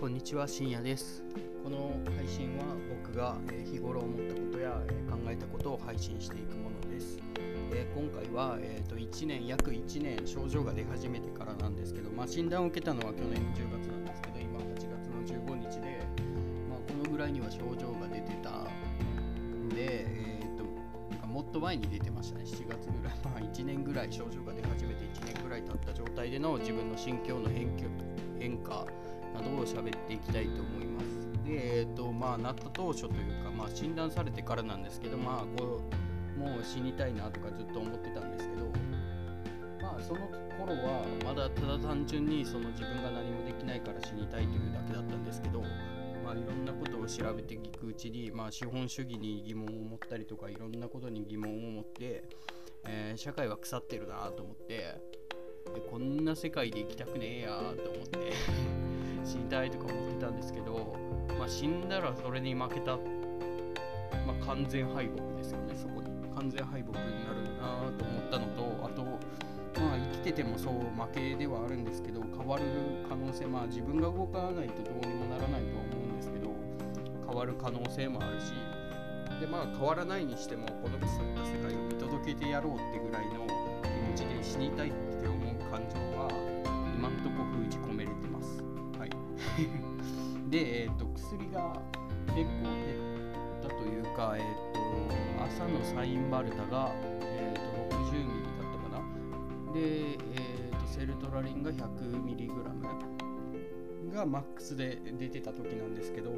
こんにちは深夜です。この配信は僕が日頃思ったことや考えたことを配信していくものです、え今回は、えー、と1年約1年症状が出始めてからなんですけど、まあ、診断を受けたのは去年の10月なんですけど今8月の15日で、まあ、このぐらいには症状が出てたんで、えー、ともっと前に出てましたね。7月ぐらい、まあ、1年ぐらい症状が出始めて1年ぐらい経った状態での自分の心境の変化変化などを喋っていきたいと思います。で、えっ、と、まあ、なった当初というか、まあ、診断されてからなんですけど、まあ、こう、もう死にたいなとかずっと思ってたんですけど、まあ、その頃は、まだただ単純に、その自分が何もできないから死にたいというだけだったんですけど、まあ、いろんなことを調べていくうちに、まあ、資本主義に疑問を持ったりとか、いろんなことに疑問を持って、えー社会は腐ってるなと思って、でこんな世界で生きたくねえやと思って死にたいとか思ってたんですけど、まあ、死んだらそれに負けた、まあ、完全敗北ですよねそこに。完全敗北になるなと思ったのとあとまあ生きててもそう負けではあるんですけど変わる可能性まあ自分が動かないとどうにもならないとは思うんですけど変わる可能性もあるしでまあ変わらないにしてもこの腐った世界を見届けてやろうってぐらいの気持ちで死にたいってで、えー、と薬が結構減ったというか、えー、と朝のサインバルタが、えー、と60ミリだったかな。で、えー、とセルトラリンが100ミリグラムがマックスで出てた時なんですけど、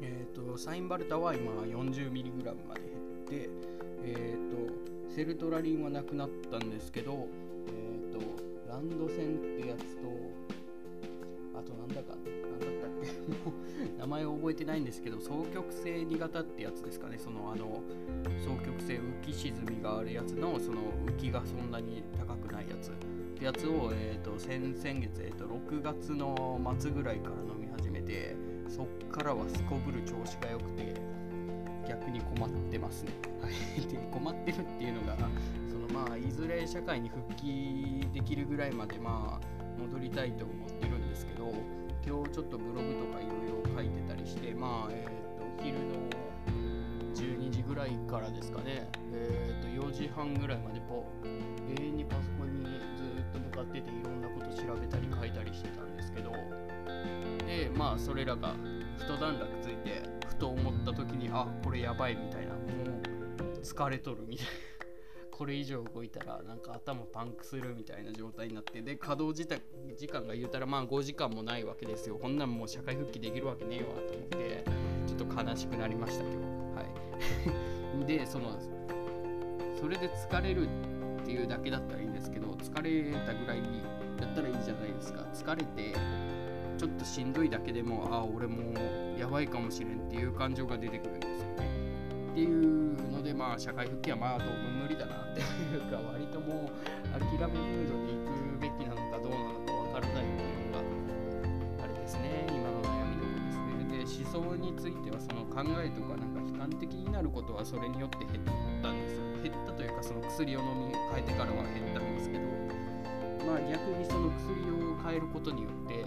えー、とサインバルタは今 40mg まで減って、えー、とセルトラリンはなくなったんですけど、えー、とランドセンってやつととなんだかなんだったっけ。名前を覚えてないんですけど双極性2型ってやつですかね。そのあの双極性浮き沈みがあるやつのその浮きがそんなに高くないやつってやつを、えー、と先先月、えー、と6月の末ぐらいから飲み始めてそっからはすこぶる調子が良くて逆に困ってますね。はい、で困ってるっていうのがそのまあいずれ社会に復帰できるぐらいまでまあ戻りたいと思ってるですけど今日ちょっとブログとかいろいろ書いてたりしてまあえっ、と昼の12時ぐらいからですかね。えっ、と4時半ぐらいまでポ永遠にパソコンにずっと向かってていろんなこと調べたり書いたりしてたんですけどでまあそれらが一段落ついてふと思った時にあこれやばいみたいなもう疲れとるみたいな。これ以上動いたらなんか頭パンクするみたいな状態になってで稼働時間時間が言うたらまあ5時間もないわけですよ。こんなんもう社会復帰できるわけねえわと思ってちょっと悲しくなりました今日。はい。でそのそれで疲れるっていうだけだったらいいんですけど疲れたぐらいだったらいいじゃないですか。疲れてちょっとしんどいだけでもああ俺もうやばいかもしれんっていう感情が出てくるんですよね。っていうでまあ社会復帰はまあ当分無理だなっていうか割ともう諦めムードに行くべきなのかどうなのかわからないっていうのがあれですね今の悩みどころですねで思想についてはその考えとかなんか悲観的になることはそれによって減ったんです減ったというかその薬を飲み変えてからは減ったんですけどまあ逆にその薬を変えることによって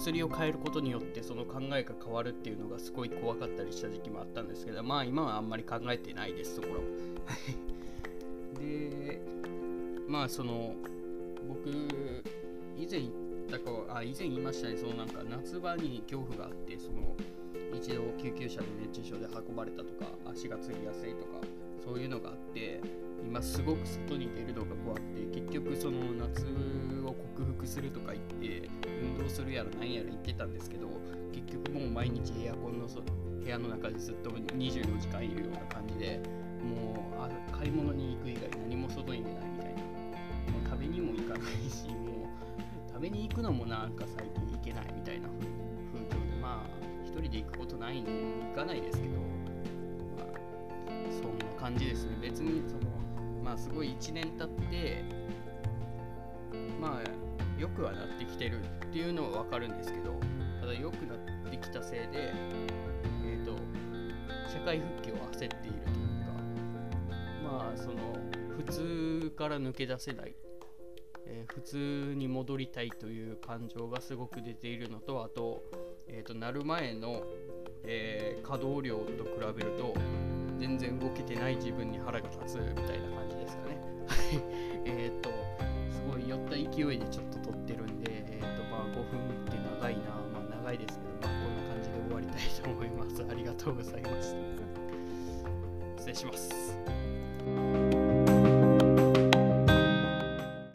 薬を変えることによってその考えが変わるっていうのがすごい怖かったりした時期もあったんですけどまあ今はあんまり考えてないですそこらは でまあその僕以前言ったかはあ以前言いましたねそのなんか夏場に恐怖があってその一度救急車で熱中症で運ばれたとか足がつりやすいとかそういうのがあって今すごく外に出るのが怖くて結局その夏をするとか言って運動するやら何やら言ってたんですけど結局もう毎日エアコンのそ部屋の中でずっと24時間いるような感じでもう買い物に行く以外何も外に出ないみたいな。もう食べにも行かないしもう食べに行くのもなんか最近行けないみたいな。風潮でまあ一人で行くことないんで行かないですけどまあそんな感じですね。別にそのまあすごい1年経ってまあ良くはなってきてるっていうのは分かるんですけどただ良くなってきたせいでえっ、と社会復帰を焦っているというかまあその普通から抜け出せない、えー、普通に戻りたいという感情がすごく出ているのとあと,、えーと、なる前の、えー、稼働量と比べると全然動けてない自分に腹が立つみたいな感じですかね。えっとすごい酔った勢いでちょっと分って長いな、まあ、長いですけど、まあ、こんな感じで終わりたいと思います。ありがとうございました。失礼します。